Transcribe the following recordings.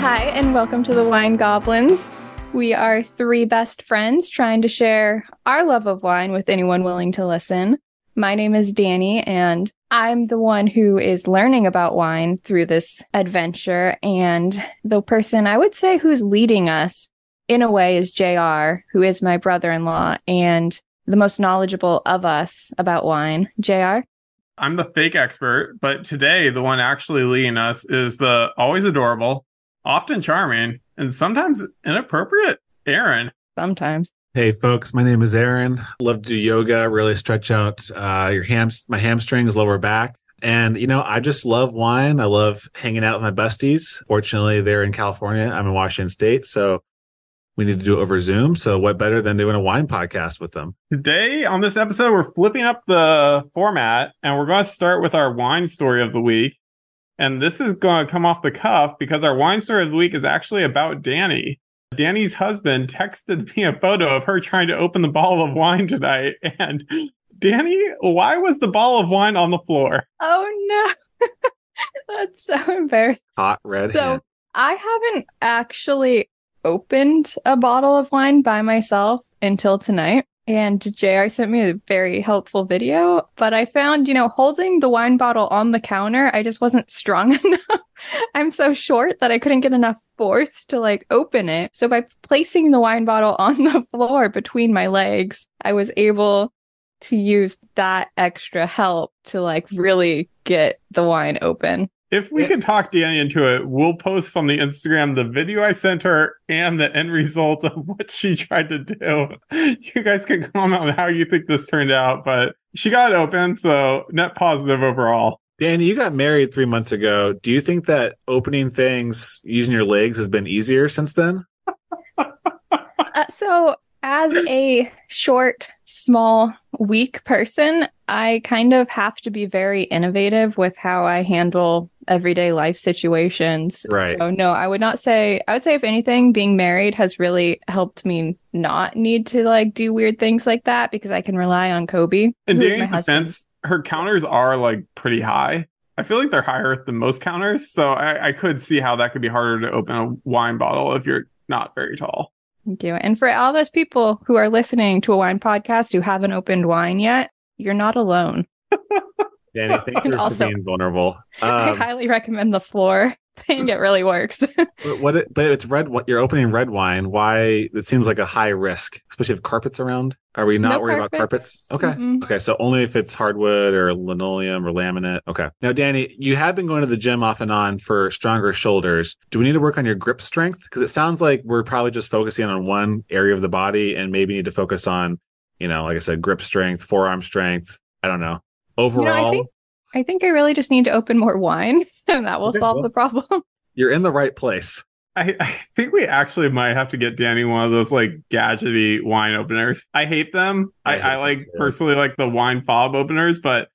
Hi, and welcome to the Wine Goblins. We are three best friends trying to share our love of wine with anyone willing to listen. My name is Dani, and I'm the one who is learning about wine through this adventure. And the person I would say who's leading us in a way is JR, who is my brother in law and the most knowledgeable of us about wine. JR? I'm the fake expert, but today the one actually leading us is the always adorable, often charming, and sometimes inappropriate Aaron. Sometimes. Hey folks, my name is Aaron. Love to do yoga, really stretch out uh, your hams, my hamstrings, lower back. And, you know, I just love wine. I love hanging out with my besties. Fortunately, they're in California. I'm in Washington State. So we need to do it over Zoom. So what better than doing a wine podcast with them? Today on this episode, we're flipping up the format and we're going to start with our wine story of the week. And this is going to come off the cuff because our wine story of the week is actually about Dani. Dani's husband texted me a photo of her trying to open the bottle of wine tonight. And Dani, why was the bottle of wine on the floor? Oh no. That's so embarrassing. Hot red So hand. I haven't actually opened a bottle of wine by myself until tonight. And JR sent me a very helpful video, but I found, you know, holding the wine bottle on the counter, I just wasn't strong enough. I'm so short that I couldn't get enough force to like open it. So by placing the wine bottle on the floor between my legs, I was able to use that extra help to like really get the wine open. If we Yeah. can talk Dani into it, we'll post from the Instagram the video I sent her and the end result of what she tried to do. You guys can comment on how you think this turned out, but she got it open, so net positive overall. Dani, you got married three months ago. Do you think that opening things using your legs has been easier since then? Uh, so, as a short, small, weak person, I kind of have to be very innovative with how I handle everyday life situations. Right. So, no, I would not say, I would say, if anything, being married has really helped me not need to like do weird things like that because I can rely on Kobe. In who is my Dani's defense, her counters are like pretty high. I feel like they're higher than most counters, so I, I could see how that could be harder to open a wine bottle if you're not very tall. Thank you. And for all those people who are listening to a wine podcast who haven't opened wine yet, you're not alone. Dani, thank you for also- being vulnerable. I Um, highly recommend the floor. I think it really works. But what it, but it's red. You're opening red wine. Why? It seems like a high risk, especially if carpets around. Are we not No worried about carpets. carpets? Okay. Mm-mm. Okay. So only if it's hardwood or linoleum or laminate. Okay. Now, Dani, you have been going to the gym off and on for stronger shoulders. Do we need to work on your grip strength? Because it sounds like we're probably just focusing on one area of the body and maybe need to focus on, you know, like I said, grip strength, forearm strength. I don't know. Overall, think- I think I really just need to open more wine and that will Okay, solve well- the problem. you're in the right place. I, I think we actually might have to get Dani one of those like gadgety wine openers. I hate them. I I, hate I, like too. personally like the wine fob openers, but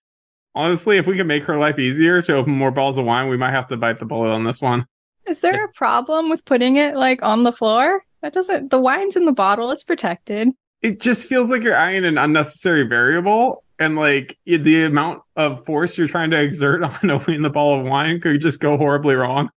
honestly, if we can make her life easier to open more bottles of wine, we might have to bite the bullet on this one. Is there a problem with putting it like on the floor? That doesn't, the wine's in the bottle. It's protected. It just feels like you're adding an unnecessary variable. And like the amount of force you're trying to exert on opening the bottle of wine could just go horribly wrong.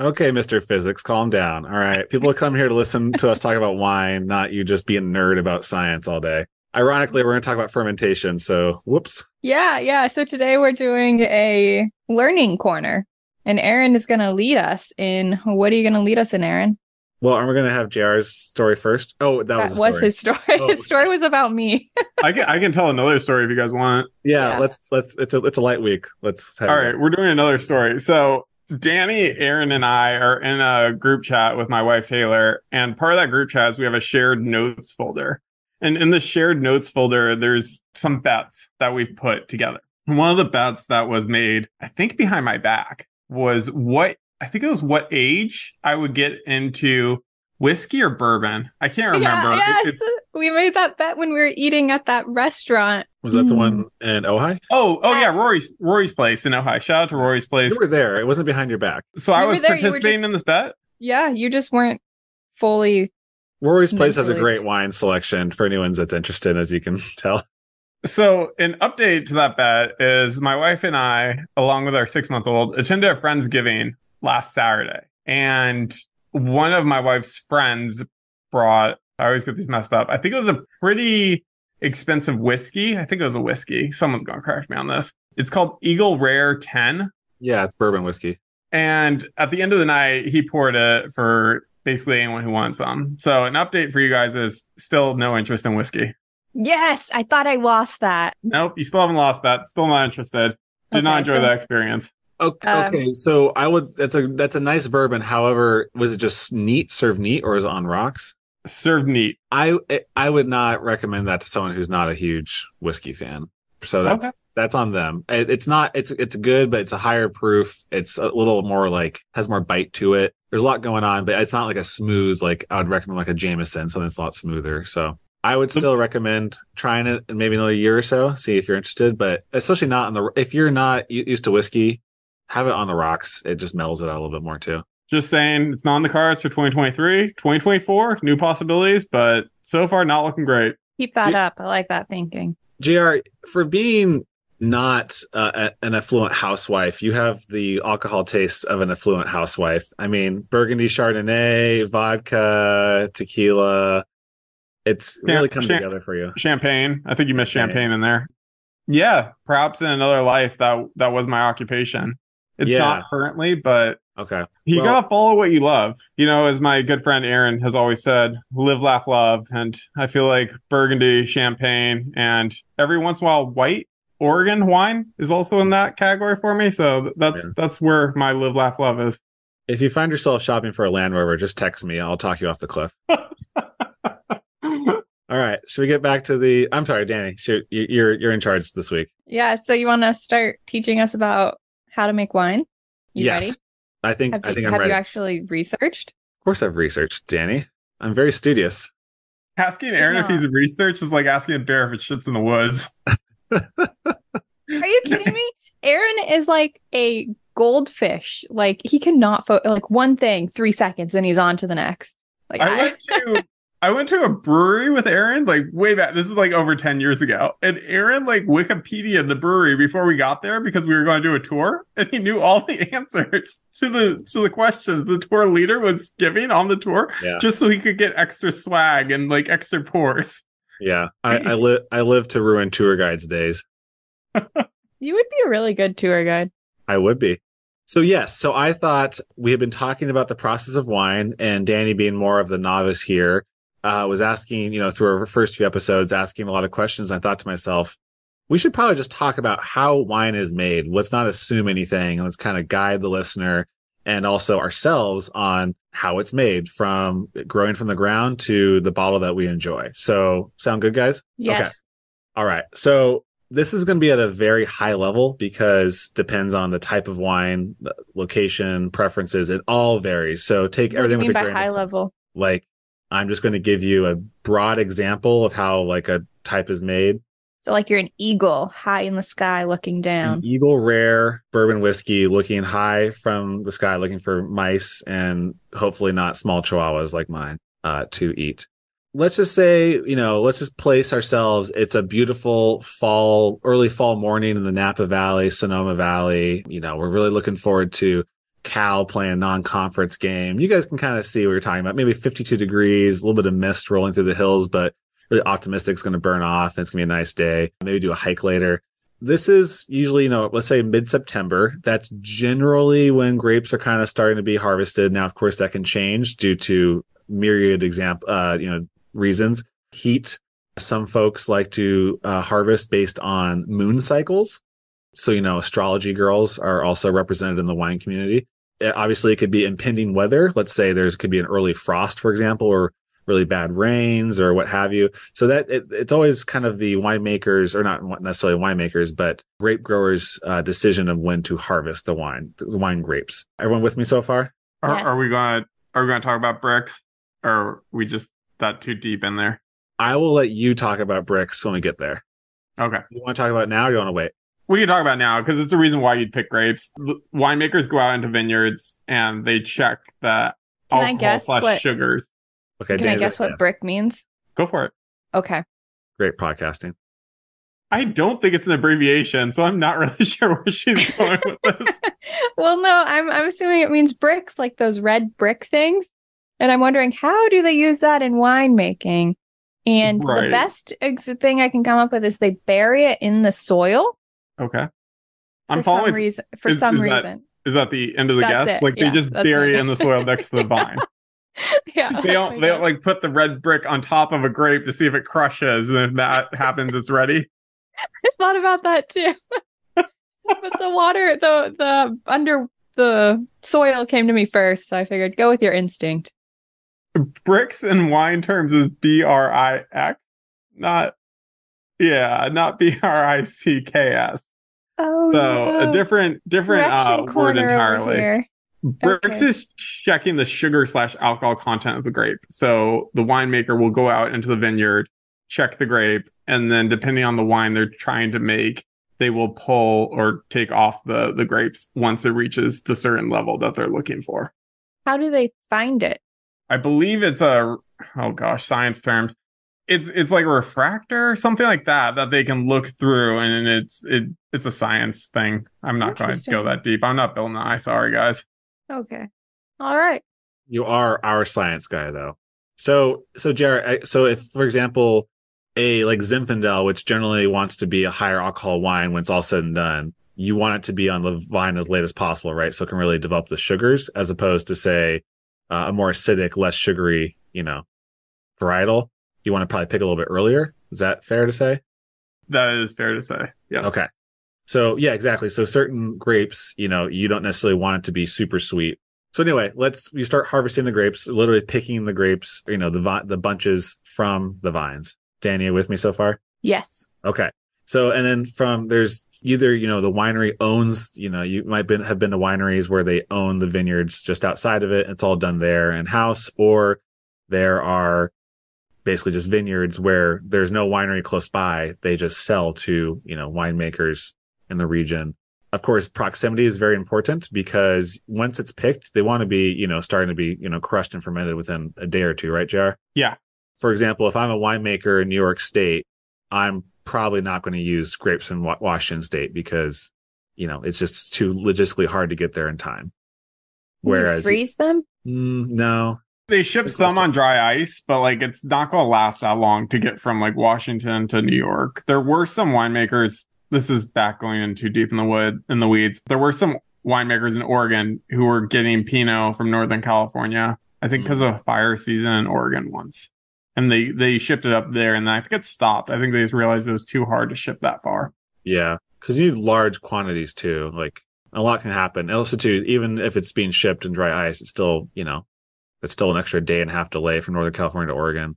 Okay, Mr. Physics, calm down. All right. People come here to listen to us talk about wine, not you just being a nerd about science all day. Ironically, we're going to talk about fermentation. So, whoops. Yeah, yeah. So today we're doing a learning corner and Aaron is going to lead us in, what are you going to lead us in, Aaron? Well, are we going to have JR's story first? Oh, that, That was, a was his story. Oh, his story was about me. I can I can tell another story if you guys want. Yeah, Yeah. let's let's it's a it's a light week. Let's have All it. we're doing another story. So Dani, Aaron, and I are in a group chat with my wife Taylor, and part of that group chat is we have a shared notes folder. And in the shared notes folder, there's some bets that we put together. One of the bets that was made, I think behind my back, was what I think it was what age I would get into whiskey or bourbon. I can't remember. Yeah, yes. it's- We made that bet when we were eating at that restaurant. Was that the Mm. one in Ojai? oh, oh yeah, Rory's Rory's place in Ojai. Shout out to Rory's place. You were there. It wasn't behind your back. So I You were was there, participating just- in this bet. Yeah, you just weren't fully. Rory's place has a great wine selection for anyone that's interested, as you can tell. So, an update to that bet is my wife and I, along with our six month old, attended a Friendsgiving last Saturday. and one of my wife's friends brought. I always get these messed up. I think it was a pretty expensive whiskey. I think it was a whiskey. Someone's gonna correct me on this. It's called Eagle Rare 10. Yeah, it's bourbon whiskey. And at the end of the night, he poured it for basically anyone who wants some. So an update for you guys is still no interest in whiskey. Yes, I thought I lost that. Nope, you still haven't lost that. Still not interested. Did not enjoy so- that experience. Okay, Um, okay, so I would. That's a that's a nice bourbon. However, was it just neat, served neat, or is it on rocks? Served neat. I I would not recommend that to someone who's not a huge whiskey fan. So that's Okay. that's on them. It, it's not. It's it's good, but it's a higher proof. It's a little more like has more bite to it. There's a lot going on, but it's not like a smooth. Like I would recommend like a Jameson, something that's a lot smoother. So I would still recommend trying it in maybe another year or so, see if you're interested. But especially not on the if you're not used to whiskey, have it on the rocks. It just mellows it out a little bit more too. Just saying, it's not on the cards for 2023, 2024, new possibilities, but so far not looking great. Keep that Do- up. I like that thinking. JR. For being not uh, a- an affluent housewife, you have the alcohol taste of an affluent housewife. I mean, Burgundy, Chardonnay, vodka, tequila. It's Yeah, really come champ- together for you. Champagne. I think you missed Champagne. champagne in there. Yeah, perhaps in another life that that was my occupation. It's Yeah. not currently, but Okay. you Well- gotta follow what you love. You know, as my good friend Aaron has always said, live, laugh, love. And I feel like Burgundy, champagne, and every once in a while, white Oregon wine is also in that category for me. So that's Yeah. that's where my live, laugh, love is. If you find yourself shopping for a Land Rover, just text me. I'll talk you off the cliff. All right. Should we get back to the? I'm sorry, Dani. Should, you're you're in charge this week. Yeah. So you want to start teaching us about how to make wine? You yes. ready? I think Have, I you, think I'm have ready. you actually researched? of course, I've researched, Dani. I'm very studious. asking Aaron if he's research is like asking a bear if it shits in the woods. Are you kidding me? Aaron is like a goldfish. Like he cannot fo- like one thing, three seconds, and he's on to the next. Like I I, went to I went to a brewery with Aaron like way back. This is like over ten years ago, and Aaron like Wikipedia the brewery before we got there because we were going to do a tour, and he knew all the answers to the to the questions the tour leader was giving on the tour, Yeah. just so he could get extra swag and like extra pours. Yeah. I, I live I live to ruin tour guides' days. you would be a really good tour guide. I would be. So yes, so I thought we had been talking about the process of wine, and Dani, being more of the novice here, uh, was asking, you know, through our first few episodes, asking a lot of questions. I thought to myself, we should probably just talk about how wine is made. Let's not assume anything. And let's kind of guide the listener and also ourselves on how it's made from growing from the ground to the bottle that we enjoy. So sound good, guys? Yes. All right. So this is going to be at a very high level because depends on the type of wine, location, preferences. It all varies. So take What everything with a grain high of salt. level? Like I'm just going to give you a broad example of how like a type is made. So like you're an eagle high in the sky looking down. An Eagle Rare bourbon whiskey looking high from the sky, looking for mice and hopefully not small chihuahuas like mine uh, to eat. Let's just say, you know, let's just place ourselves. It's a beautiful fall, early fall morning in the Napa Valley, Sonoma Valley. You know, we're really looking forward to Cal playing a non-conference game. You guys can kind of see what we're talking about. Maybe 52 degrees, a little bit of mist rolling through the hills, but really optimistic it's going to burn off and it's going to be a nice day. Maybe do a hike later. This is usually, you know, let's say mid September. That's generally when grapes are kind of starting to be harvested. Now, of course, that can change due to myriad example, uh, you know, reasons. Heat. Some folks like to uh, harvest based on moon cycles. So, you know, astrology girls are also represented in the wine community. Uh, Obviously, it could be impending weather. Let's say there's could be an early frost, for example, or really bad rains or what have you. So that it, it's always kind of the winemakers or not necessarily winemakers, but grape growers' uh, decision of when to harvest the wine, the wine grapes. Everyone with me so far? Are, Yes. are we going to are we going to talk about Brix, or are we just that too deep in there? I will let you talk about Brix when we get there. Okay. You want to talk about it now or you want to wait? We can talk about it now because it's the reason why you'd pick grapes. L- Winemakers go out into vineyards and they check the Can I alcohol guess slash what- sugars. Okay. Can I guess what yes. brick means? Go for it. Okay. Great podcasting. I don't think it's an abbreviation, so I'm not really sure where she's going with this. well, no, I'm I'm assuming it means bricks, like those red brick things. And I'm wondering how do they use that in winemaking? And Right. the best ex- thing I can come up with is they bury it in the soil Okay. for I'm some following. reason. For is- some is reason, Is that the end of the That's guess? it. Like they just bury it. in the soil next to the vine. yeah. they don't. They don't like put the red brick on top of a grape to see if it crushes, and if that happens, it's ready. I thought about that too. but the water, the the under the soil came to me first, so I figured go with your instinct. Brix in wine terms is B R I X, not yeah, not B R I C K S. Oh, So no. a different different uh, word entirely. Brix Okay. is checking the sugar slash alcohol content of the grape. So the winemaker will go out into the vineyard, check the grape, and then depending on the wine they're trying to make, they will pull or take off the the grapes once it reaches the certain level that they're looking for. How do they find it? I believe it's a oh gosh, science terms. It's it's like a refractor or something like that that they can look through, and it's it it's a science thing. I'm not going to go that deep. I'm not building an eye. Sorry, guys. Okay. All right. You are our science guy, though. So, so Jared, so if, for example, a like Zinfandel, which generally wants to be a higher alcohol wine when it's all said and done, you want it to be on the vine as late as possible, right? So it can really develop the sugars, as opposed to say uh, a more acidic, less sugary, you know, varietal. You want to probably pick a little bit earlier. Is that fair to say? That is fair to say. Yes. Okay. So yeah, exactly. So certain grapes, you know, you don't necessarily want it to be super sweet. So anyway, let's you start harvesting the grapes, literally picking the grapes, you know, the vi- the bunches from the vines. Dani, you with me so far? Yes. Okay. So and then from there's either you know the winery owns you know you might been, have been to wineries where they own the vineyards just outside of it. It's all done there in house, or there are basically just vineyards where there's no winery close by. They just sell to you know winemakers in the region. Of course, proximity is very important because once it's picked, they want to be you know starting to be you know crushed and fermented within a day or two, right, Jar? Yeah. For example, if I'm a winemaker in New York State, I'm probably not going to use grapes in Wa- Washington State because, you know, it's just too logistically hard to get there in time. Can you Whereas, freeze them. Mm, no, They ship some on dry ice, but like it's not going to last that long to get from like Washington to New York. There were some winemakers. This is back going in too deep in the wood in the weeds. There were some winemakers in Oregon who were getting Pinot from Northern California. I think mm. because of fire season in Oregon once, and they they shipped it up there, and then I think it stopped. I think they just realized it was too hard to ship that far. yeah, because you need large quantities too. Like a lot can happen. Also, too, even if it's being shipped in dry ice, it's still, you know, it's still an extra day and a half delay from Northern California to Oregon.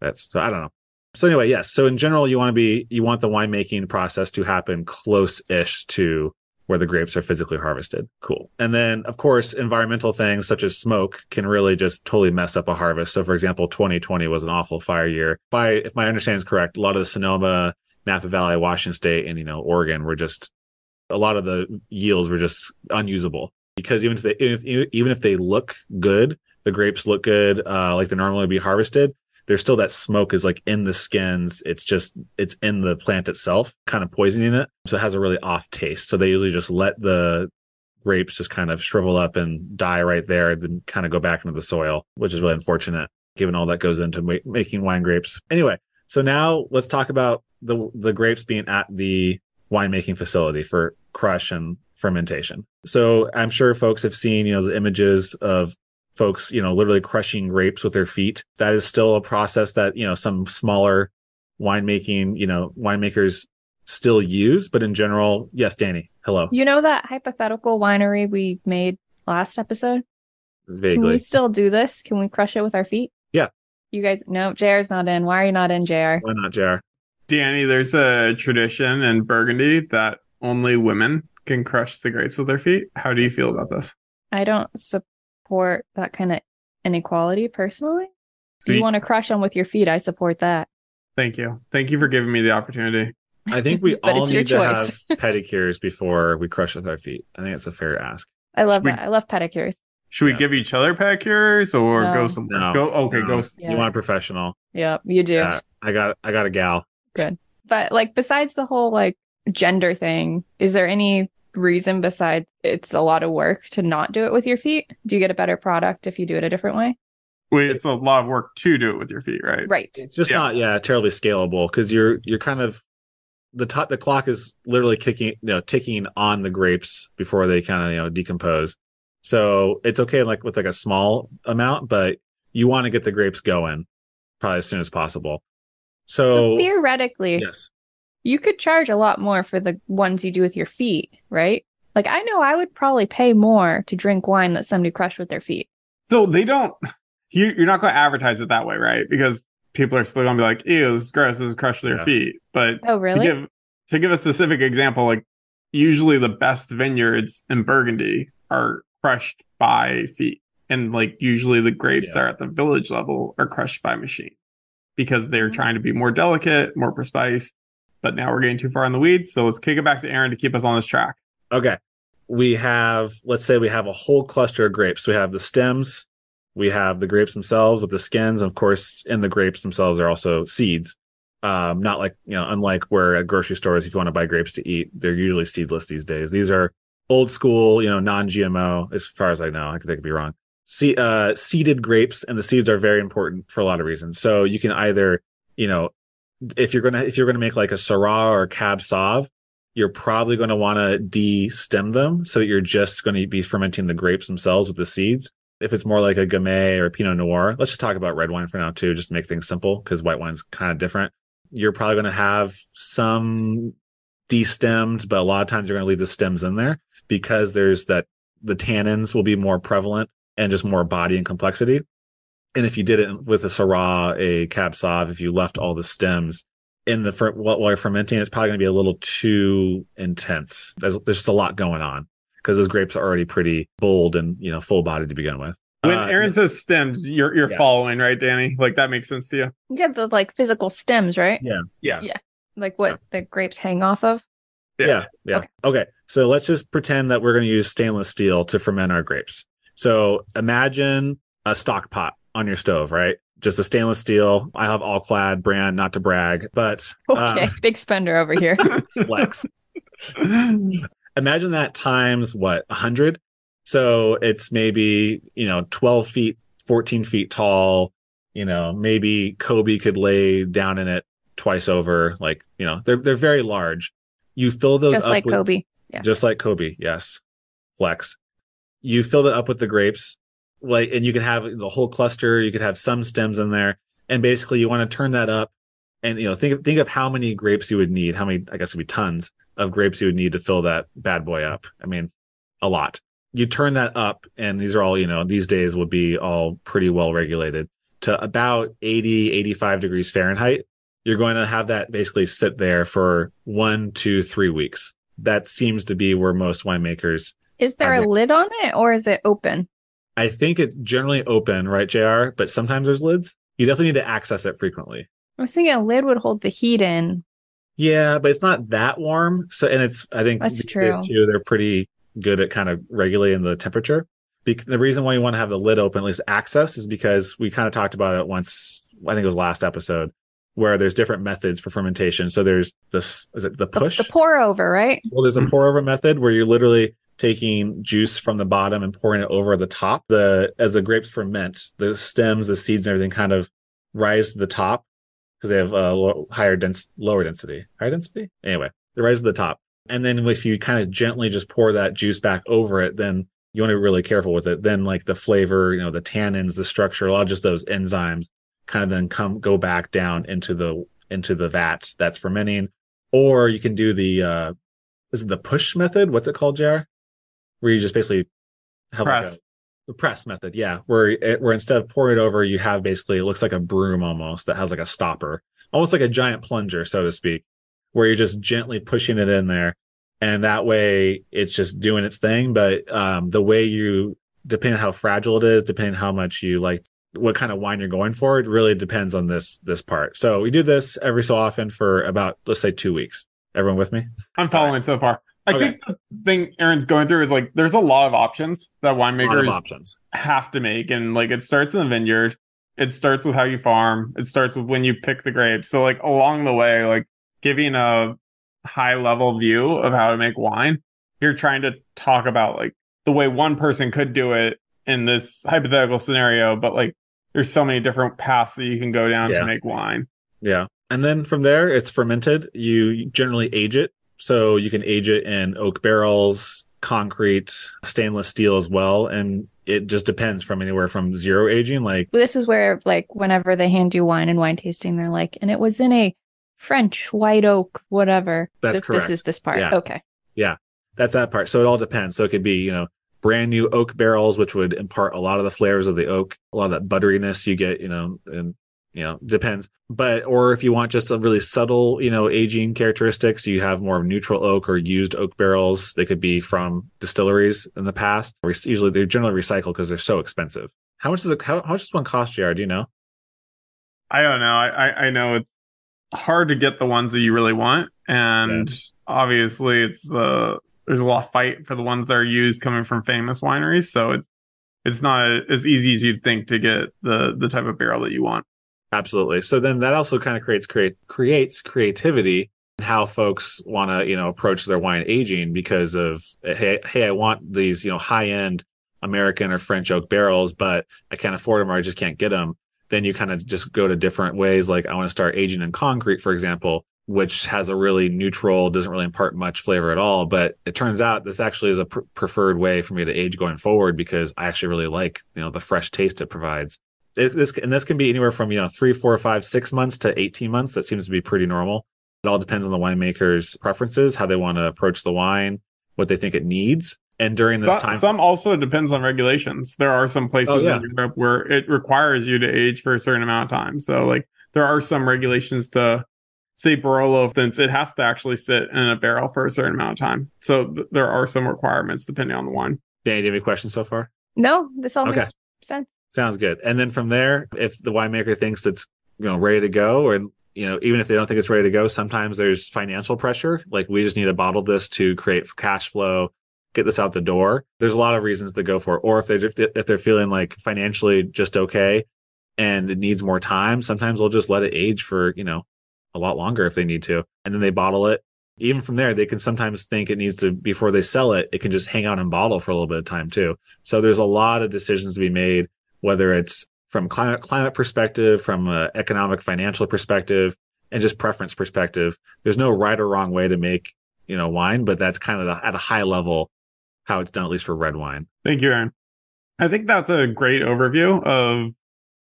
That's, I don't know. So anyway, yes. So in general, you want to be, you want the winemaking process to happen close-ish to where the grapes are physically harvested. Cool. And then, of course, environmental things such as smoke can really just totally mess up a harvest. So for example, 2020 was an awful fire year. By, if my understanding is correct, a lot of the Sonoma, Napa Valley, Washington State, and, you know, Oregon were just, a lot of the yields were just unusable because even if they, even if, even if they look good, the grapes look good, uh, like they normally be harvested, there's still that smoke is like in the skins. It's just, it's in the plant itself, kind of poisoning it. So it has a really off taste. So they usually just let the grapes just kind of shrivel up and die right there, then kind of go back into the soil, which is really unfortunate given all that goes into ma- making wine grapes. Anyway, so now let's talk about the, the grapes being at the winemaking facility for crush and fermentation. So I'm sure folks have seen, you know, the images of folks, you know, literally crushing grapes with their feet. That is still a process that, you know, some smaller winemaking, you know, winemakers still use. But in general, yes, Dani, hello. You know that hypothetical winery we made last episode? Can we still do this? Can we crush it with our feet? Yeah. You guys, no, JR's not in. Why are you not in, JR? Why not, JR? Dani, there's a tradition in Burgundy that only women can crush the grapes with their feet. How do you feel about this? I don't support that kind of inequality personally. If you want to crush them with your feet, I support that. Thank you. Thank you for giving me the opportunity. I think we all it's your need to have pedicures before we crush with our feet. I think it's a fair ask. I love We- that. I love pedicures. Should we give each other pedicures or No. go somewhere? No. Go okay, No. go Yeah. You want a professional? Yeah, you do. Yeah. I got I got a gal. Good. But like besides the whole like gender thing, is there any reason besides it's a lot of work to not do it with your feet? Do you get a better product if you do it a different way? Wait, it's a lot of work to do it with your feet, right? Right. It's just Yeah. not yeah terribly scalable because you're you're kind of the top the clock is literally kicking you know ticking on the grapes before they kind of you know decompose. So it's okay like with like a small amount, but you want to get the grapes going probably as soon as possible. So So, theoretically, yes, you could charge a lot more for the ones you do with your feet, right? Like I know I would probably pay more to drink wine that somebody crushed with their feet. So they don't. You, you're not going to advertise it that way, right? Because people are still going to be like, "Ew, this is gross. This is crushed with their Yeah. feet." But Oh, really? to give to give a specific example, like usually the best vineyards in Burgundy are crushed by feet, and like usually the grapes Yeah. that are at the village level are crushed by machine because they're Mhm. trying to be more delicate, more precise. But now we're getting too far in the weeds, so let's kick it back to Aaron to keep us on this track. Okay. We have, let's say we have a whole cluster of grapes. We have the stems, we have the grapes themselves with the skins. And of course, in the grapes themselves are also seeds. Um, not like, you know, unlike where at grocery stores, if you want to buy grapes to eat, they're usually seedless these days. These are old school, you know, non GMO, as far as I know. I could, be wrong. See, uh, seeded grapes and the seeds are very important for a lot of reasons. So you can either, you know, if you're to, if you're to make like a Syrah or a Cab Sauv, you're probably going to want to de-stem them so that you're just going to be fermenting the grapes themselves with the seeds. If it's more like a Gamay or Pinot Noir, let's just talk about red wine for now too, just to make things simple because white wine's kind of different. You're probably going to have some de-stemmed, but a lot of times you're going to leave the stems in there because there's that the tannins will be more prevalent and just more body and complexity. And if you did it with a Syrah, a Cab Sauv, if you left all the stems in the fer- while while you're fermenting, it's probably going to be a little too intense. There's, there's just a lot going on because those grapes are already pretty bold and you know full bodied to begin with. When Uh, Aaron says stems, you're you're Yeah. following, right, Dani? Like that makes sense to you. You get the like physical stems, right? yeah, yeah, yeah. Like what the grapes hang off of. yeah, yeah, Okay. Okay. so let's just pretend that we're going to use stainless steel to ferment our grapes. So imagine a stock pot on your stove, right? Just a stainless steel. I have all clad brand, not to brag, but uh, Okay, big spender over here. flex. Imagine that times what, a 100? So it's maybe, you know, 12 feet, 14 feet tall. You know, maybe Kobe could lay down in it twice over. Like, you know, they're, they're very large. You fill those Just up like with, Kobe. Yeah. just like Kobe. Yes. Flex. You fill it up with the grapes, like, and you can have the whole cluster. You could have some stems in there. And basically you want to turn that up and, you know, think, of think of how many grapes you would need. How many, I guess it would be tons of grapes you would need to fill that bad boy up. I mean, a lot. You turn that up and these are all, you know, these days would be all pretty well regulated to about 80, 85 degrees Fahrenheit. You're going to have that basically sit there for one, two, three weeks. That seems to be where most winemakers, Is there a lid on it or is it open? I think it's generally open, right, JR? But sometimes there's lids. You definitely need to access it frequently. I was thinking a lid would hold the heat in. Yeah, but it's not that warm. So, and it's, I think That's true. too, they're pretty good at kind of regulating the temperature. Be- the reason why you want to have the lid open, at least access, is because we kind of talked about it once. I think it was last episode where there's different methods for fermentation. So there's this, is it the The, push? the pour over, right? Well, there's a pour over method where you're literally taking juice from the bottom and pouring it over the top. The as the grapes ferment, the stems, the seeds, and everything kind of rise to the top because they have a higher dense, lower density, higher density. Anyway, they rise to the top, and then if you kind of gently just pour that juice back over it, then you want to be really careful with it. Then like the flavor, you know, the tannins, the structure, a lot of just those enzymes kind of then come go back down into the into the vat that's fermenting. Or you can do the uh is it the push method? What's it called, JR? Where you just basically have like Press. a the press method, yeah. Where it, where instead of pouring it over, you have basically it looks like a broom almost that has like a stopper, almost like a giant plunger, so to speak, where you're just gently pushing it in there, and that way it's just doing its thing. But um, the way you, depending on how fragile it is, depending on how much you like, what kind of wine you're going for, it really depends on this this part. So we do this every so often for about let's say two weeks. Everyone with me? I'm following so far. I Okay. think the thing Aaron's going through is like there's a lot of options that A lot of winemakers options. have to make, and like it starts in the vineyard. It starts with how you farm. It starts with when you pick the grapes. So like along the way, like giving a high level view of how to make wine. You're trying to talk about like the way one person could do it in this hypothetical scenario, but like there's so many different paths that you can go down Yeah. to make wine. Yeah. And then from there, it's fermented. You generally age it. So you can age it in oak barrels, concrete, stainless steel as well. And it just depends from anywhere from zero aging, like This is where, like, whenever they hand you wine and wine tasting, they're like, and it was in a French white oak, whatever. That's Th- correct. This is this part. Yeah. Okay. Yeah. That's that part. So it all depends. So it could be, you know, brand new oak barrels, which would impart a lot of the flavors of the oak, a lot of that butteriness you get, you know, and, you know, depends. But, or if you want just a really subtle, you know, aging characteristics, you have more of neutral oak or used oak barrels. They could be from distilleries in the past. Usually they're generally recycled because they're so expensive. How much does it, how, how much does one cost, JR? Do you know? I don't know. I, I, I know it's hard to get the ones that you really want. And obviously it's, uh, there's a lot of fight for the ones that are used coming from famous wineries. So it's, it's not as easy as you'd think to get the, the type of barrel that you want. Absolutely. So then that also kind of creates create creates creativity in how folks want to you know approach their wine aging because of hey hey I want these you know high end American or French oak barrels, but I can't afford them or I just can't get them. Then you kind of just go to different ways. Like I want to start aging in concrete, for example, which has a really neutral, doesn't really impart much flavor at all. But it turns out this actually is a pr- preferred way for me to age going forward because I actually really like you know the fresh taste it provides this and this can be anywhere from you know three, four, five, six months to eighteen months. That seems to be pretty normal. It all depends on the winemaker's preferences, how they want to approach the wine, what they think it needs, and during this Some- time. Some also depends on regulations. There are some places Oh, yeah. in Europe where it requires you to age for a certain amount of time. So like there are some regulations to say Barolo, for instance, it has to actually sit in a barrel for a certain amount of time. So th- there are some requirements depending on the wine. Dani, do you have any questions so far? No, this all Okay. makes sense. Sounds good. And then from there, if the winemaker thinks it's you know ready to go, or you know even if they don't think it's ready to go, sometimes there's financial pressure. Like we just need to bottle this to create cash flow, get this out the door. There's a lot of reasons to go for it. Or if they if they're feeling like financially just okay, and it needs more time, sometimes they'll just let it age for you know a lot longer if they need to, and then they bottle it. Even from there, they can sometimes think it needs to before they sell it, it can just hang out in bottle for a little bit of time too. So there's a lot of decisions to be made whether it's from climate climate perspective, from an economic financial perspective, and just preference perspective. There's no right or wrong way to make you know wine, but that's kind of the, at a high level how it's done, at least for red wine. Thank you, Aaron. I think that's a great overview of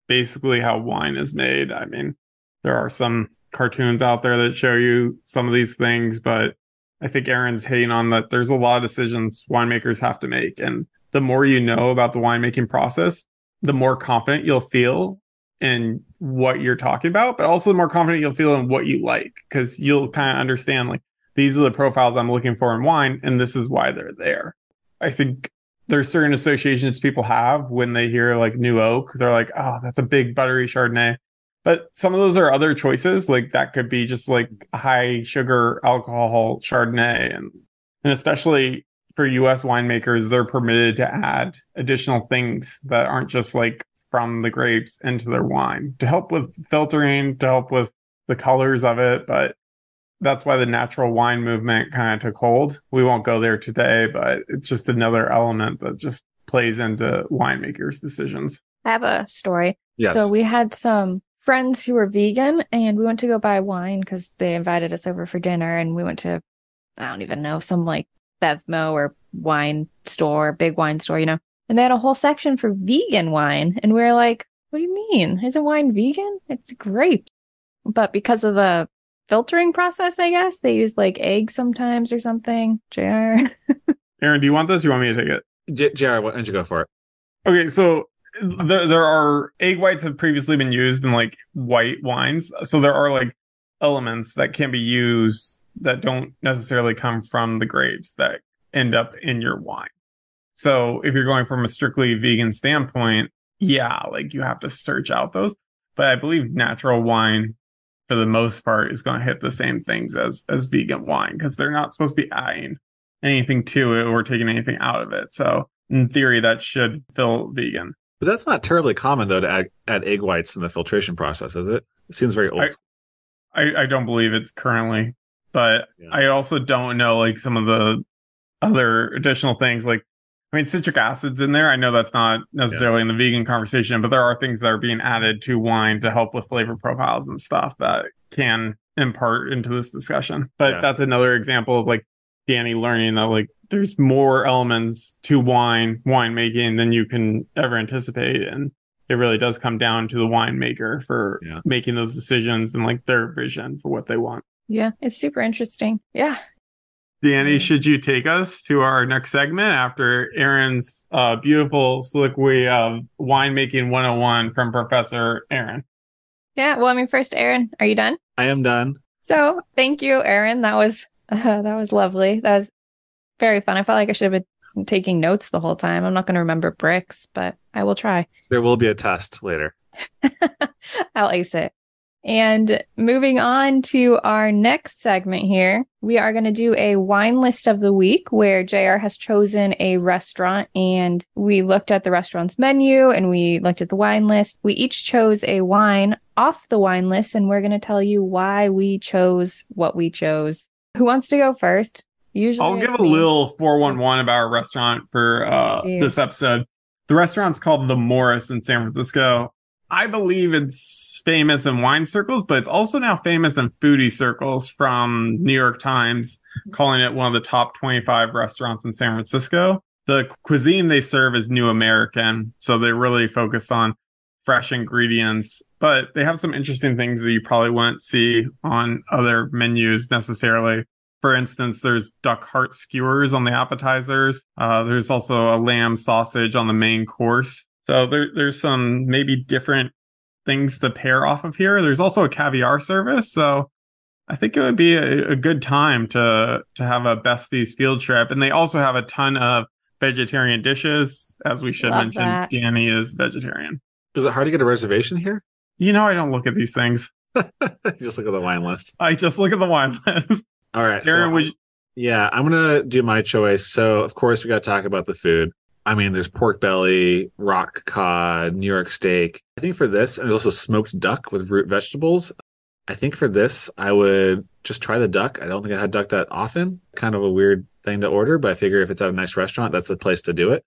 basically how wine is made. I mean, there are some cartoons out there that show you some of these things, but I think Aaron's hitting on that there's a lot of decisions winemakers have to make. And the more you know about the winemaking process, the more confident you'll feel in what you're talking about, but also the more confident you'll feel in what you like, because you'll kind of understand like these are the profiles I'm looking for in wine, and this is why they're there. I think there's certain associations people have when they hear like new oak. They're like, oh, that's a big buttery Chardonnay. But some of those are other choices. Like that could be just like high sugar alcohol Chardonnay. And, and especially for US winemakers, they're permitted to add additional things that aren't just like from the grapes into their wine to help with filtering, to help with the colors of it. But that's why the natural wine movement kind of took hold. We won't go there today, but it's just another element that just plays into winemakers' decisions. I have a story. Yes. So we had some friends who were vegan and we went to go buy wine because they invited us over for dinner and we went to, I don't even know, some like Bevmo or wine store, big wine store, you know, and they had a whole section for vegan wine. And we are like, what do you mean? Isn't wine vegan? It's grape. But because of the filtering process, I guess they use like eggs sometimes or something. JR. Aaron, do you want this? You want me to take it? J- Jared, why don't you go for it? Okay, so there there are egg whites have previously been used in like white wines. So there are like elements that can be used that don't necessarily come from the grapes that end up in your wine. So if you're going from a strictly vegan standpoint, yeah, like you have to search out those. But I believe natural wine for the most part is going to hit the same things as as vegan wine because they're not supposed to be adding anything to it or taking anything out of it. So in theory, that should feel vegan. But that's not terribly common though to add, add egg whites in the filtration process, is it? It seems very old. I- I, I don't believe it's currently, but Yeah. I also don't know like some of the other additional things like I mean citric acid's in there. I know that's not necessarily in the vegan conversation, but there are things that are being added to wine to help with flavor profiles and stuff that can impart into this discussion. But Yeah. that's another example of like Dani learning that like there's more elements to wine winemaking than you can ever anticipate and it really does come down to the winemaker for Yeah. making those decisions and like their vision for what they want. Yeah, it's super interesting. Yeah. Dani, Mm. should you take us to our next segment after Aaron's uh, beautiful soliloquy of winemaking 101 from Professor Aaron? Yeah. Well, I mean, first, Aaron, are you done? I am done. So thank you, Aaron. That was uh, that was lovely. That was very fun. I felt like I should have been taking notes the whole time. I'm not going to remember Brix, but I will try. There will be a test later. I'll ace it. And moving on to our next segment here, we are going to do a wine list of the week where JR has chosen a restaurant and we looked at the restaurant's menu and we looked at the wine list. We each chose a wine off the wine list and we're going to tell you why we chose what we chose. Who wants to go first? Usually I'll give a me. little 411 about our restaurant for uh, this episode. The restaurant's called The Morris in San Francisco. I believe it's famous in wine circles, but it's also now famous in foodie circles from New York Times, calling it one of the top 25 restaurants in San Francisco. The cuisine they serve is New American, so they're really focus on fresh ingredients, but they have some interesting things that you probably wouldn't see on other menus necessarily. For instance, there's duck heart skewers on the appetizers. Uh, there's also a lamb sausage on the main course. So there, there's some maybe different things to pair off of here. There's also a caviar service. So I think it would be a, a good time to, to have a besties field trip. And they also have a ton of vegetarian dishes. As we should Love mention, that. Dani is vegetarian. Is it hard to get a reservation here? You know, I don't look at these things. Just look at the wine list. I just look at the wine list. All right. so Aaron, would you, Yeah, I'm gonna do my choice. So of course we got to talk about the food. I mean, there's pork belly, rock cod, New York steak. I think for this, and there's also smoked duck with root vegetables. I think for this, I would just try the duck. I don't think I had duck that often. Kind of a weird thing to order, but I figure if it's at a nice restaurant, that's the place to do it.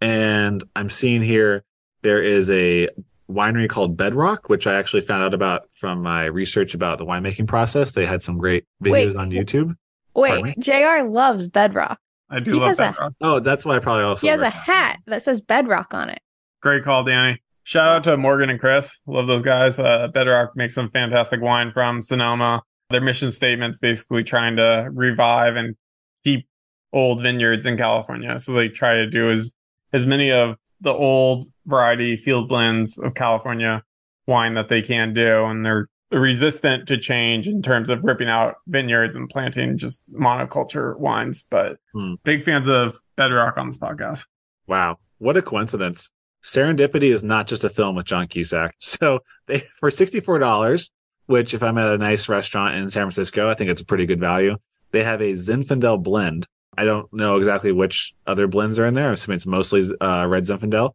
And I'm seeing here there is a winery called Bedrock, which I actually found out about from my research about the winemaking process. They had some great videos Wait. on YouTube. Wait, JR loves Bedrock. I do He love has a- that. Rob. Oh, that's why I probably also He has a hat that says Bedrock on it. Great call, Dani. Shout out to Morgan and Chris. Love those guys. Uh, Bedrock makes some fantastic wine from Sonoma. Their mission statement's basically trying to revive and keep old vineyards in California. So they try to do as, as many of the old variety field blends of California wine that they can do. And they're resistant to change in terms of ripping out vineyards and planting just monoculture wines. But Hmm. big fans of Bedrock on this podcast. Wow, what a coincidence! Serendipity is not just a film with John Cusack. So they for sixty four dollars, which if I'm at a nice restaurant in San Francisco, I think it's a pretty good value. They have a Zinfandel blend. I don't know exactly which other blends are in there. I'm assuming it's mostly uh, red Zinfandel.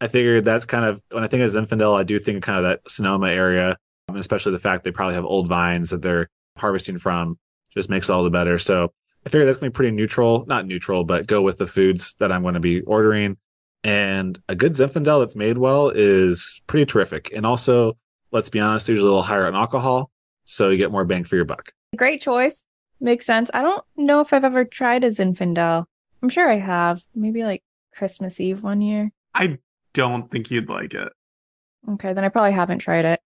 I figured that's kind of when I think of Zinfandel, I do think of kind of that Sonoma area, and especially the fact they probably have old vines that they're harvesting from. Just makes it all the better. So I figure that's going to be pretty neutral, not neutral, but go with the foods that I'm going to be ordering. And a good Zinfandel that's made well is pretty terrific. And also, let's be honest, usually a little higher in alcohol, so you get more bang for your buck. Great choice. Makes sense. I don't know if I've ever tried a Zinfandel. I'm sure I have. Maybe like Christmas Eve one year. I don't think you'd like it. Okay, then I probably haven't tried it.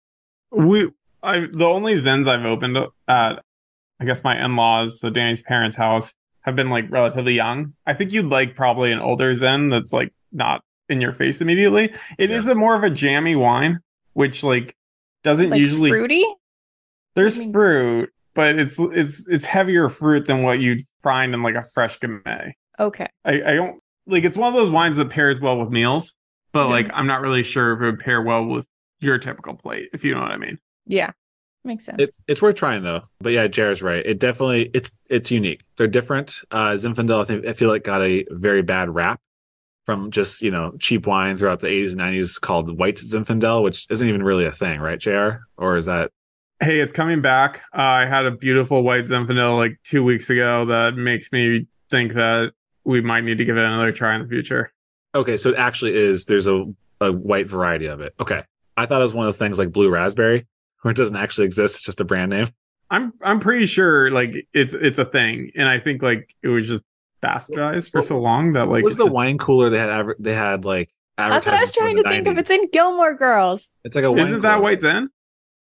We, I, the only Zins I've opened at, I guess my in-laws, so Dani's parents' house, have been like relatively young. I think you'd like probably an older Zin that's like not in your face immediately. It is Yeah. a more of a jammy wine, which like doesn't Like usually. fruity? There's I mean- fruit, but it's it's it's heavier fruit than what you'd find in like a fresh Gamay. Okay. I, I don't like. It's one of those wines that pairs well with meals, but Yeah. like I'm not really sure if it would pair well with your typical plate, if you know what I mean. Yeah. Makes sense. It, it's worth trying though. But yeah, Jared's right. It definitely it's it's unique. They're different. Uh, Zinfandel, I think I feel like got a very bad rap from just you know cheap wine throughout the 80s and 90s called white Zinfandel, which isn't even really a thing, right, JR. Or is that Hey, it's coming back. Uh, I had a beautiful white Zinfandel like two weeks ago that makes me think that we might need to give it another try in the future. Okay, so it actually is. There's a a white variety of it. Okay, I thought it was one of those things like blue raspberry, where it doesn't actually exist. It's just a brand name. I'm I'm pretty sure like it's it's a thing, and I think like it was just bastardized for so long that like What was the just- wine cooler they had? Adver- they had like. That's what I was trying the to think of. It's in Gilmore Girls. It's like a wine. Isn't that cooler. white Zin?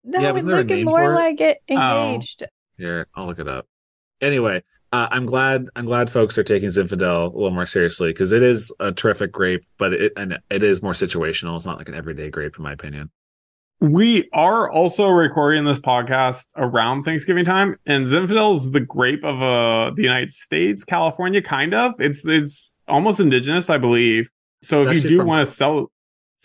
No, Yeah, it's wasn't there a looking more for it? like it Oh. engaged. Here, I'll look it up. Anyway, uh, I'm glad I'm glad folks are taking Zinfandel a little more seriously because it is a terrific grape, but it and it is more situational. It's not like an everyday grape, in my opinion. We are also recording this podcast around Thanksgiving time, and Zinfandel is the grape of uh the United States, California, kind of. It's it's almost indigenous, I believe. So if you do want to cel-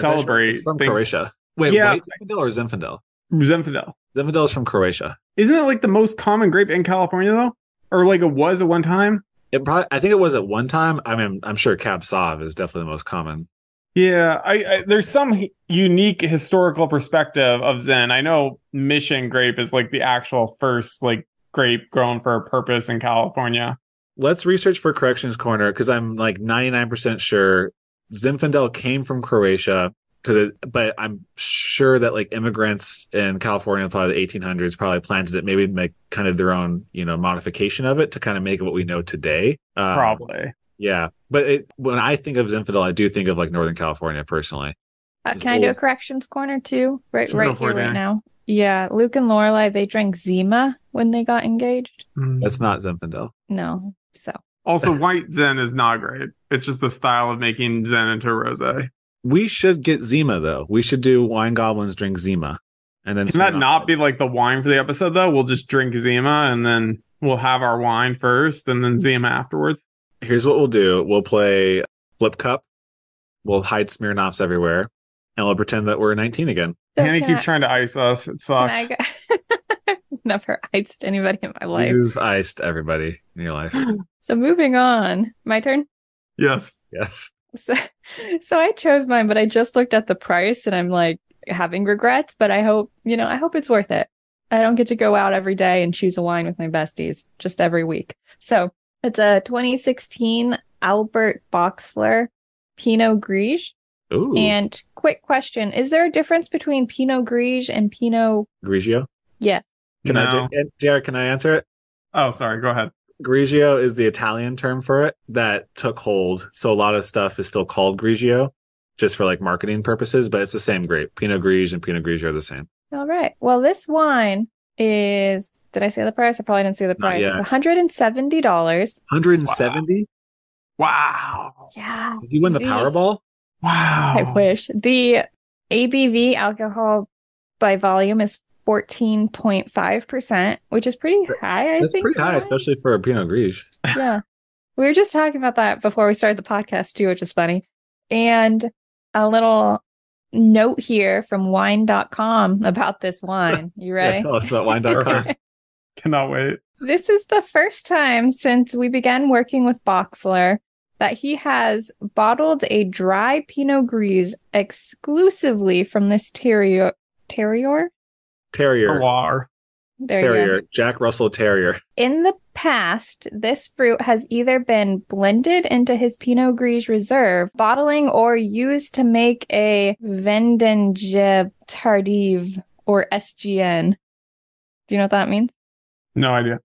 celebrate from things- Croatia. Wait, Yeah. white Zinfandel or Zinfandel? Zinfandel. Zinfandel is from Croatia. Isn't it like the most common grape in California though? Or like it was at one time? It probably, I think it was at one time. I mean, I'm sure Cab Sauv is definitely the most common. Yeah, I, I there's some unique historical perspective of Zin. I know Mission grape is like the actual first like grape grown for a purpose in California. Let's research for Corrections Corner because I'm like 99% sure Zinfandel came from Croatia. Cause it, but I'm sure that like immigrants in California, probably the 1800s, probably planted it, maybe make kind of their own, you know, modification of it to kind of make it what we know today. Um, Probably. Yeah. But it, when I think of Zinfandel, I do think of like Northern California personally. Uh, It's can I do a corrections corner too? Right, Sure, right here, right now. Yeah, Luke and Lorelai they drank Zima when they got engaged. That's not Zinfandel. No, so Also, white Zin is not great. It's just the style of making Zin into rosé. We should get Zima though. We should do Wine Goblins drink Zima. And then Can that not be like the wine for the episode though? We'll just drink Zima and then we'll have our wine first and then Zima afterwards. here's what we'll do. We'll play Flip Cup. We'll hide Smirnoffs everywhere, and we'll pretend that we're 19 again. so Hannah keeps I- trying to ice us. It sucks. Go- Never iced anybody in my life. You've iced everybody in your life. So moving on, my turn. yes. yes. So, so I chose mine, but I just looked at the price and I'm like having regrets, but I hope, you know, I hope it's worth it. I don't get to go out every day and choose a wine with my besties just every week. So it's a 2016 Albert Boxler Pinot Gris. Ooh. And quick question. Is there a difference between Pinot Gris and Pinot? Grigio. Yes. Can I No. do, and JR, can I answer it? Oh, sorry. Go ahead. Grigio is the Italian term for it that took hold. So a lot of stuff is still called Grigio just for like marketing purposes, but it's the same grape. Pinot Grigio and Pinot Grigio are the same. All right. Well, this wine is, did I say the price? I probably didn't say the price. It's $170. 170? Wow. Yeah. Did you win the The- Powerball? Wow. I wish. The ABV alcohol by volume is 14.5%, which is pretty high, I That's think. pretty high, wine. especially for a Pinot Gris. Yeah. We were just talking about that before we started the podcast too, which is funny. And a little note here from wine.com about this wine. You Yeah, ready? tell us about wine.com. Perfect. Cannot wait. This is the first time since we began working with Boxler that he has bottled a dry Pinot Gris exclusively from this terrier. Terrier? Terrier. Terroir. There you go. Terrier. Jack Russell Terrier. In the past, this fruit has either been blended into his Pinot Gris Reserve, bottling, or used to make a Vendange Tardive or SGN. Do you know what that means? No idea.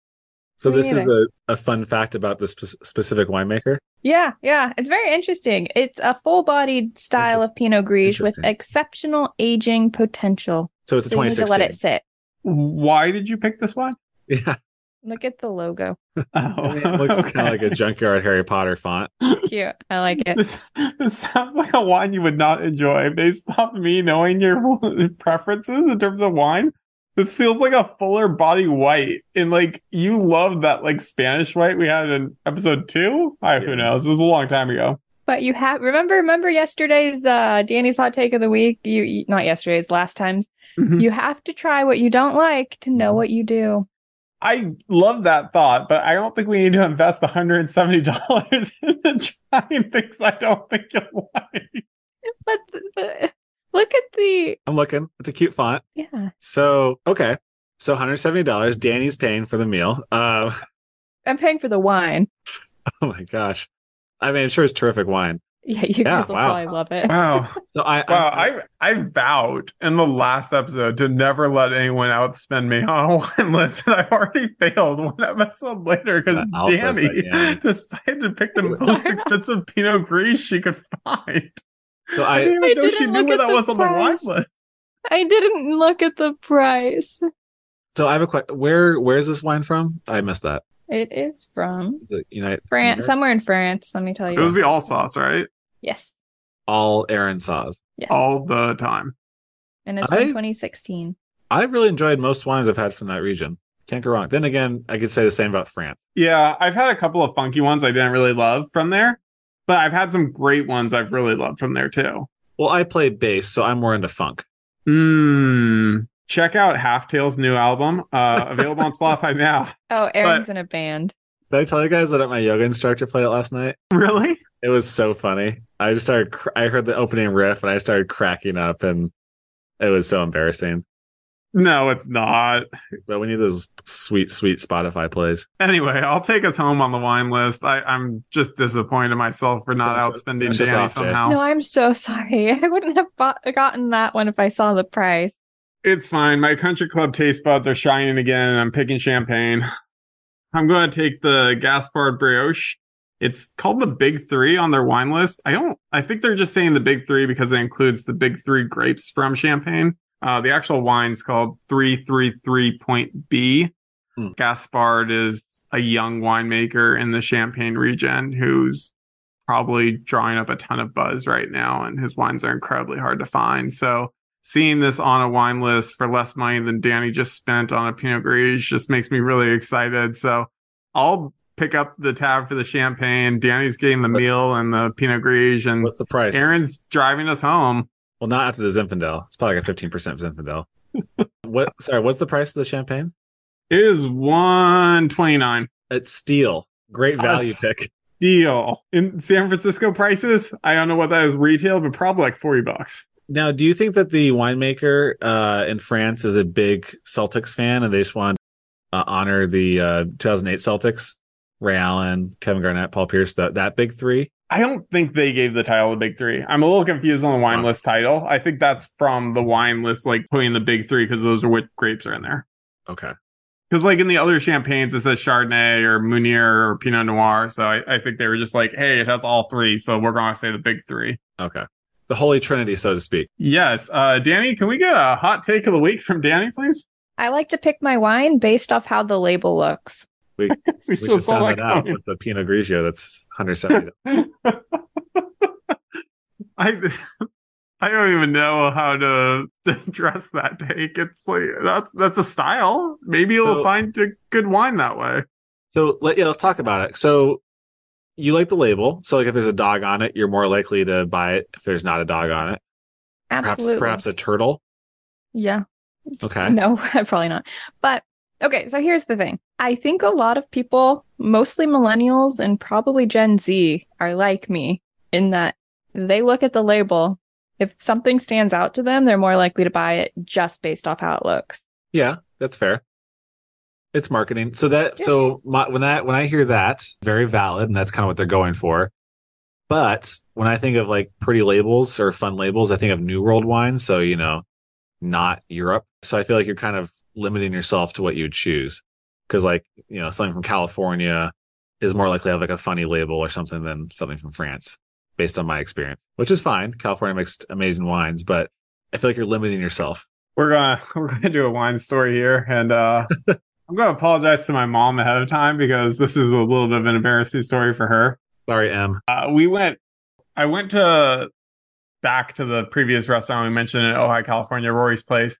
So Me this is a, a fun fact about this spe- specific winemaker. Yeah, yeah, it's very interesting. It's a full-bodied style of Pinot Gris with exceptional aging potential. So it's a So you need to let it sit. Why did you pick this one? Yeah, Look at the logo. Oh, it looks kind of like a junkyard Harry Potter font. It's cute. I like it. This, this sounds like a wine you would not enjoy based off me knowing your preferences in terms of wine. This feels like a fuller body white. And like you love that like Spanish white we had in episode two. I, Yeah. Who knows? This was a long time ago. But you have remember remember yesterday's uh Dani's hot take of the week? You you- not yesterday's, last time's. Mhm. You have to try what you don't like to know what you do. I love that thought, but I don't think we need to invest $170 into trying things I don't think you'll like. But, but look at the I'm looking. It's a cute font. yeah. So, okay. So $170. Dani's paying for the meal. Uh, I'm paying for the wine. oh my gosh. I mean, I'm sure it's terrific wine. Yeah, you guys will wow. probably love it. Wow. So I, Wow, I'm- I I vowed in the last episode to never let anyone outspend me on a wine list, and I've already failed one episode later because Alpha, Dani but yeah. decided to pick the I'm most sorry. expensive Pinot Gris she could find. so I I, didn't I know didn't knew look where at that the was on the wine price. list. I didn't look at the price. so I have a question. Where, where's this wine from? I missed that. It is from Is it United France, America? somewhere in France. Let me tell you. It was the Alsace, right? Yes, all Aaron saws. yes, All the time. and it's I- 2016. I really enjoyed most wines I've had from that region. Can't go wrong. Then again, I could say the same about France. Yeah, I've had a couple of funky ones I didn't really love from there, but I've had some great ones I've really loved from there too. Well, I play bass, so I'm more into funk. Mmm. Check out Halftail's new album, uh, available on Spotify now. Oh, Aaron's in a band. Did I tell you guys that my yoga instructor played it last night? Really? It was so funny. I just started. Cr- I heard the opening riff and I started cracking up, and it was so embarrassing. No, it's not. But we need those sweet, sweet Spotify plays. Anyway, I'll take us home on the wine list. I, I'm just disappointed in myself for not Finish- outspending finish Dani somehow. No, I'm so sorry. I wouldn't have bought, gotten that one if I saw the price. It's fine. My country club taste buds are shining again, and I'm picking champagne. I'm going to take the Gaspard Brochet. It's called the Big Three on their wine list. I don't. I think they're just saying the Big Three because it includes the Big Three grapes from Champagne. Uh, the actual wine's called Three Three Three Point B. Hmm. Gaspard is a young winemaker in the Champagne region who's probably drawing up a ton of buzz right now, and his wines are incredibly hard to find. So seeing this on a wine list for less money than Dani just spent on a Pinot Gris just makes me really excited. So I'll pick up the tab for the champagne. Dani's getting the meal and the Pinot Gris, and What's the price? Aaron's driving us home. Well, not after the Zinfandel. It's probably like a 15% Zinfandel. what? Sorry, what's the price of the champagne? It is one twenty nine. It's steel. Great value Us. pick. Deal in San Francisco prices. I don't know what that is retail, but probably like forty bucks. Now, do you think that the winemaker uh, in France is a big Celtics fan and they just want to uh, honor the uh, 2008 Celtics? Ray Allen, Kevin Garnett, Paul Pierce, that that big three. I don't think they gave the title the big three. I'm a little confused on the wine Wow. list title. I think that's from the wine list, like putting the big three because those are what grapes are in there. Okay. Because like in the other champagnes, it says Chardonnay or Meunier or Pinot Noir. So I, I think they were just like, hey, it has all three, so we're going to say the big three. Okay. The Holy Trinity, so to speak. Yes, uh, Dani, can we get a hot take of the week from Dani, please? I like to pick my wine based off how the label looks. we We still just found that that out coming. with the Pinot Grigio that's 170. I I don't even know how to, to address that take. It's like that's that's a style. Maybe you'll So- find a good wine that way. so let, yeah, let's talk about it. So you like the label. So like if there's a dog on it, you're more likely to buy it if there's not a dog on it. Perhaps perhaps a turtle. Yeah. Okay. No, probably not. But okay, so here's the thing. I think a lot of people, mostly millennials and probably Gen Z, are like me in that they look at the label. If something stands out to them, they're more likely to buy it just based off how it looks. Yeah, that's fair. It's marketing. So that Yeah. so my, when that when I hear that, very valid, and that's kind of what they're going for. But when I think of like pretty labels or fun labels, I think of New World wine. So you know, not Europe. So I feel like you're kind of limiting yourself to what you would choose, because like you know, something from California is more likely to have like a funny label or something than something from France, based on my experience, which is fine. California makes amazing wines, but I feel like you're limiting yourself. We're gonna we're gonna do a wine story here, and uh, I'm gonna apologize to my mom ahead of time because this is a little bit of an embarrassing story for her. Sorry, M. Uh, we went, I went to back to the previous restaurant we mentioned in Ojai, California, Rory's Place.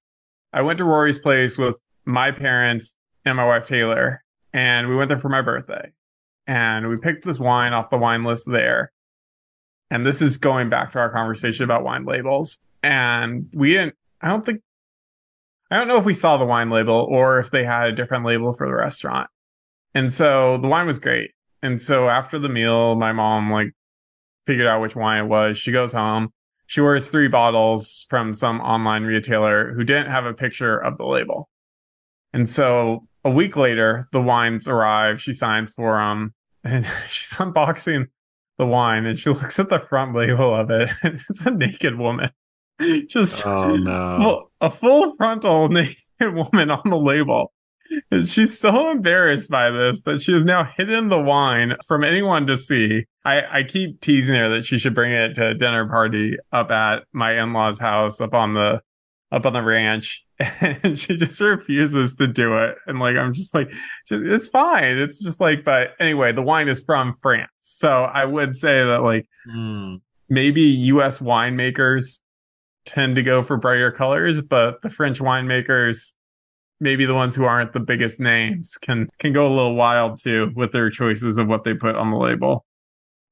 I went to Rory's Place with my parents and my wife Taylor, and we went there for my birthday. And we picked this wine off the wine list there. And this is going back to our conversation about wine labels. And we didn't, I don't think, I don't know if we saw the wine label or if they had a different label for the restaurant. And so the wine was great. And so after the meal, my mom like figured out which wine it was. She goes home. She orders three bottles from some online retailer who didn't have a picture of the label. And so a week later, the wines arrive. She signs for them and she's unboxing the wine and she looks at the front label of it and it's a naked woman. Just Oh, no. full, a full frontal naked woman on the label. And she's so embarrassed by this that she has now hidden the wine from anyone to see. I, I keep teasing her that she should bring it to a dinner party up at my in-laws house up on the up on the ranch and she just refuses to do it and like i'm just like just it's fine it's just like but anyway the wine is from france so i would say that like Hmm. maybe us winemakers tend to go for brighter colors but the french winemakers maybe the ones who aren't the biggest names can can go a little wild too with their choices of what they put on the label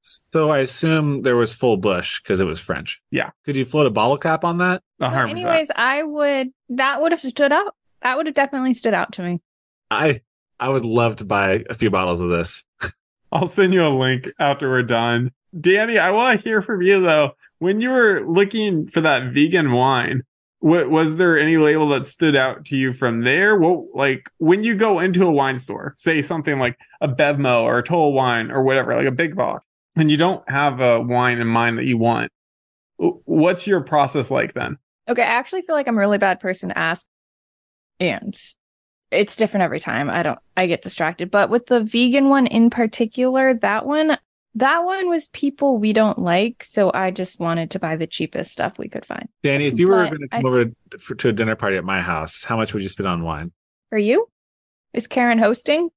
So I assume there was full bush because it was French. Yeah. Could you float a bottle cap on that? A But 100%. anyways, I would that would have stood out. That would have definitely stood out to me. I I would love to buy a few bottles of this. I'll send you a link after we're done. Dani, I want to hear from you though. When you were looking for that vegan wine, what was there any label that stood out to you from there? What like when you go into a wine store, say something like a Bevmo or a Total Wine or whatever, like a big box, and you don't have a wine in mind that you want, what's your process like then? Okay, I actually feel like I'm a really bad person to ask. And it's different every time. I don't I get distracted. But with the vegan one in particular, that one that one was people we don't like, so I just wanted to buy the cheapest stuff we could find. Dani, if you were going to I- come over for, to a dinner party at my house, how much would you spend on wine? For you? Is Karen hosting?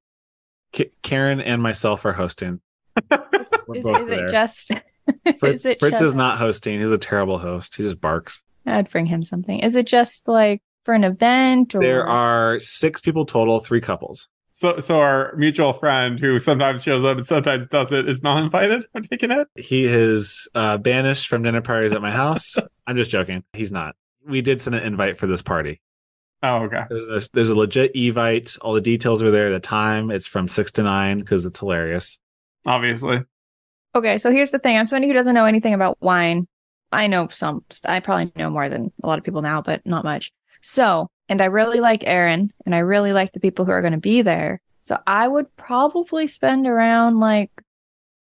K- Karen and myself are hosting. Is, is it just Fritz, is it Fritz just, is not hosting. He's a terrible host. He just barks. I'd bring him something. Is it just like for an event or There are six people total, three couples. So so our mutual friend who sometimes shows up and sometimes doesn't is not invited. I'm taking it. He is uh, banished from dinner parties at my house. I'm just joking. He's not. We did send an invite for this party. Oh, okay. There's a, there's a legit evite. All the details are there. The time it's from six to nine because it's hilarious. Obviously. Okay, so here's the thing. I'm somebody who doesn't know anything about wine. I know some, I probably know more than a lot of people now, but not much. So, and I really like Aaron and I really like the people who are going to be there. So I would probably spend around like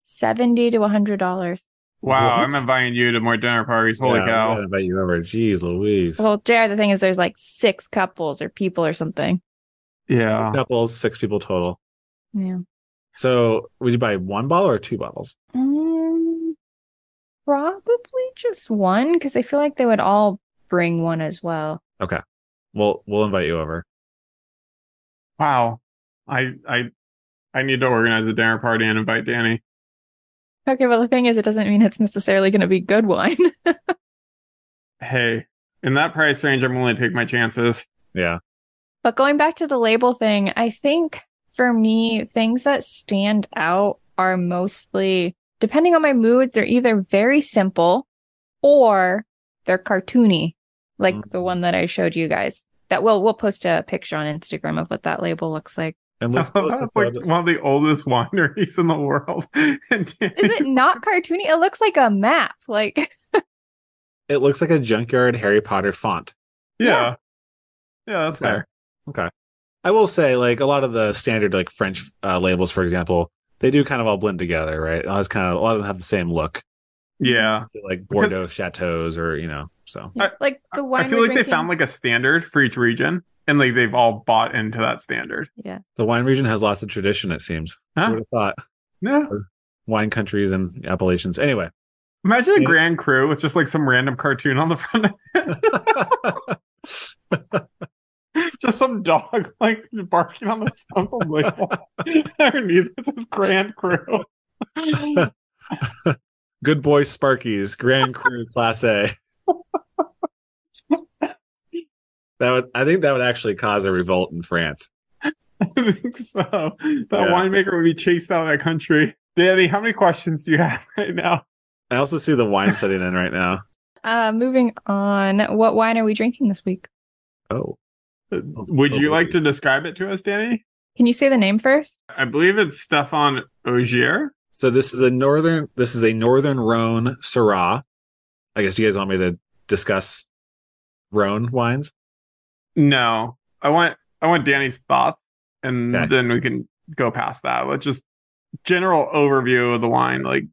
70 to $100. Wow, What? I'm inviting you to more dinner parties. Holy Yeah, I'm cow. gonna invite you over. Jeez, Louise. Well, JR, the thing is there's like six couples or people or something. Yeah. Couples, six people total. Yeah. So would you buy one bottle or two bottles? Mm, probably just one because I feel like they would all bring one as well. We'll we'll invite you over. Wow. I I I need to organize a dinner party and invite Dani. Okay, well, the thing is, it doesn't mean it's necessarily going to be good wine. Hey, in that price range, I'm willing to take my chances. Yeah. But going back to the label thing, I think for me, things that stand out are mostly, depending on my mood, they're either very simple or they're cartoony, like Mm. the one that I showed you guys. That we'll we'll post a picture on Instagram of what that label looks like. And let's post a like one of the oldest wineries in the world. And Is it not cartoony? It looks like a map. Like it looks like a junkyard Harry Potter font. Yeah. Yeah, that's Okay. fair. Okay. I will say, like a lot of the standard like French uh, labels, for example, they do kind of all blend together, right? It's kind of a lot of them have the same look, Yeah. like Bordeaux chateaus, or you know. So I- like the wine. I feel we're like they found like a standard for each region and like they've all bought into that standard. yeah. the wine region has lots of tradition. It seems. Huh? Who would have thought Yeah. wine countries and appellations? Anyway, Imagine a Yeah. Grand Cru with just like some random cartoon on the front. just some dog like barking on the front of the label. Underneath it says Grand Cru. good boy Sparkies Grand Cru Class A. That would, I think, that would actually cause a revolt in France. I think so. That Yeah. winemaker would be chased out of that country. Dani, how many questions do you have right now? I also see the wine setting in right now. Uh, moving on. What wine are we drinking this week? Oh, Would you like to describe it to us, Dani? Can you say the name first? I believe it's Stephane Ogier. So this is a northern. This is a northern Rhone Syrah. I guess you guys want me to discuss Rhone wines. No, I want I want Dani's thoughts, and Okay. then we can go past that. Let's just general overview of the wine. Like,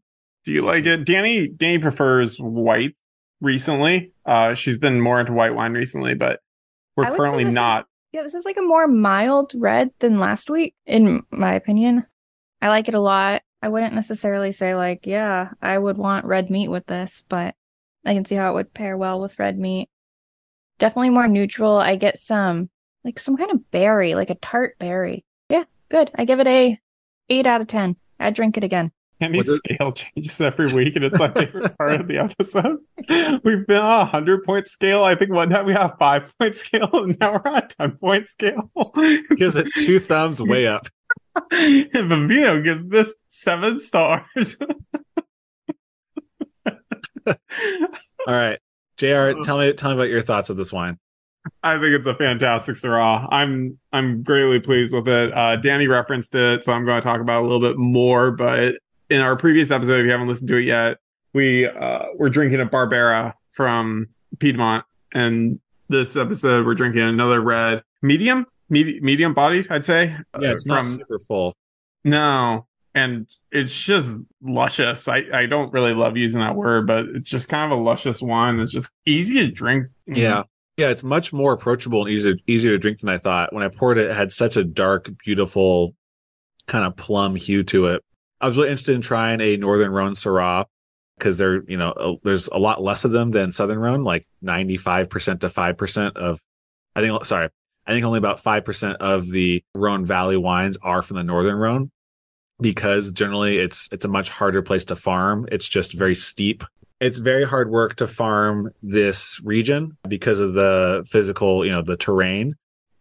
do you like it? Dani Dani prefers white recently. Uh, she's been more into white wine recently, but we're currently this is- not. Yeah, this is like a more mild red than last week, in my opinion. I like it a lot. I wouldn't necessarily say like, yeah, I would want red meat with this, but I can see how it would pair well with red meat. Definitely more neutral. I get some like some kind of berry, like a tart berry. Yeah, good. I give it a eight out of ten. I'd drink it again. Dani's Was scale changes every week, and it's my favorite part of the episode. We've been on a hundred point scale. I think one time we have five point scale, and now we're on a ten point scale. Gives it two thumbs way up. and Bambino gives this seven stars. All right. JR, tell me tell me about your thoughts of this wine. I think it's a fantastic Syrah. I'm I'm greatly pleased with it. Uh, Dani referenced it, so I'm going to talk about it a little bit more. But in our previous episode, if you haven't listened to it yet, we uh, we're drinking a Barbera from Piedmont, and this episode we're drinking another red medium, med- medium bodied, I'd say. Yeah, uh, it's not super full. no, and it's just luscious. I, I don't really love using that word, but it's just kind of a luscious wine that's just easy to drink. Mm-hmm. Yeah. Yeah, it's much more approachable and easier easier to drink than I thought. When I poured it, it had such a dark, beautiful kind of plum hue to it. I was really interested in trying a Northern Rhone Syrah because there, you know, a- there's a lot less of them than Southern Rhone, like 95% to 5% of, I think, sorry, I think only about 5% of the Rhone Valley wines are from the Northern Rhone because generally it's, it's a much harder place to farm. It's just very steep it's very hard work to farm this region because of the physical, you know, the terrain.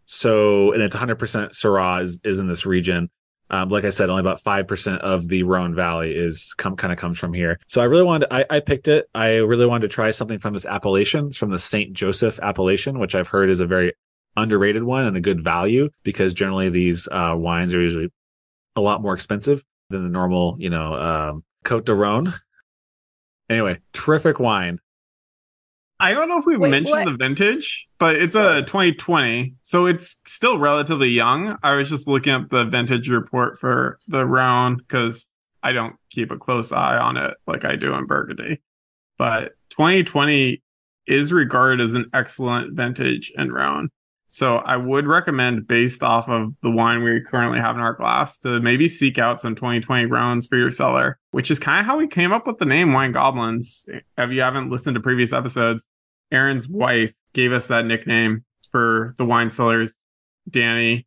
So, and it's 100% Syrah is, is in this region. Um, like I said, only about 5% of the Rhone Valley is come, kind of comes from here. So I really wanted, I, I picked it. I really wanted to try something from this appellation, from the St. Joseph appellation, which I've heard is a very underrated one and a good value because generally these, uh, wines are usually a lot more expensive than the normal, you know, um, Cote de Rhone. Anyway, terrific wine. I don't know if we Wait, mentioned what? the vintage, but it's a 2020, so it's still relatively young. I was just looking up the vintage report for the Rhone because I don't keep a close eye on it like I do in Burgundy. But 2020 is regarded as an excellent vintage in Rhone. So I would recommend, based off of the wine we currently have in our glass, to maybe seek out some 2020 Rhones for your cellar, which is kind of how we came up with the name Wine Goblins. If you haven't listened to previous episodes, Aaron's wife gave us that nickname for the wine cellars. Dani,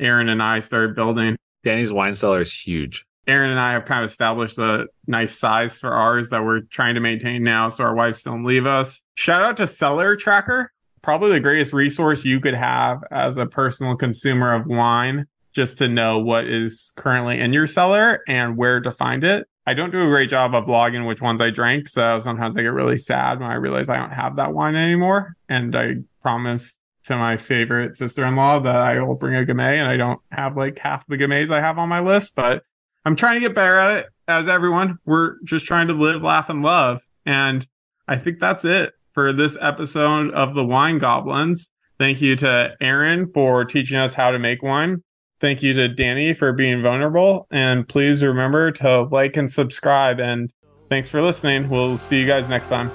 Aaron, and I started building. Dani's wine cellar is huge. Aaron and I have kind of established a nice size for ours that we're trying to maintain now so our wives don't leave us. Shout out to Cellar Tracker, probably the greatest resource you could have as a personal consumer of wine, just to know what is currently in your cellar and where to find it. I don't do a great job of logging which ones I drank, so sometimes I get really sad when I realize I don't have that wine anymore. And I promise to my favorite sister-in-law that I will bring a Gamay, and I don't have like half the Gamays I have on my list, but I'm trying to get better at it. As everyone, we're just trying to live, laugh, and love. And I think that's it for this episode of the Wine Goblins. Thank you to Aaron for teaching us how to make wine. Thank you to Dani for being vulnerable. And please remember to like and subscribe. And thanks for listening. We'll see you guys next time.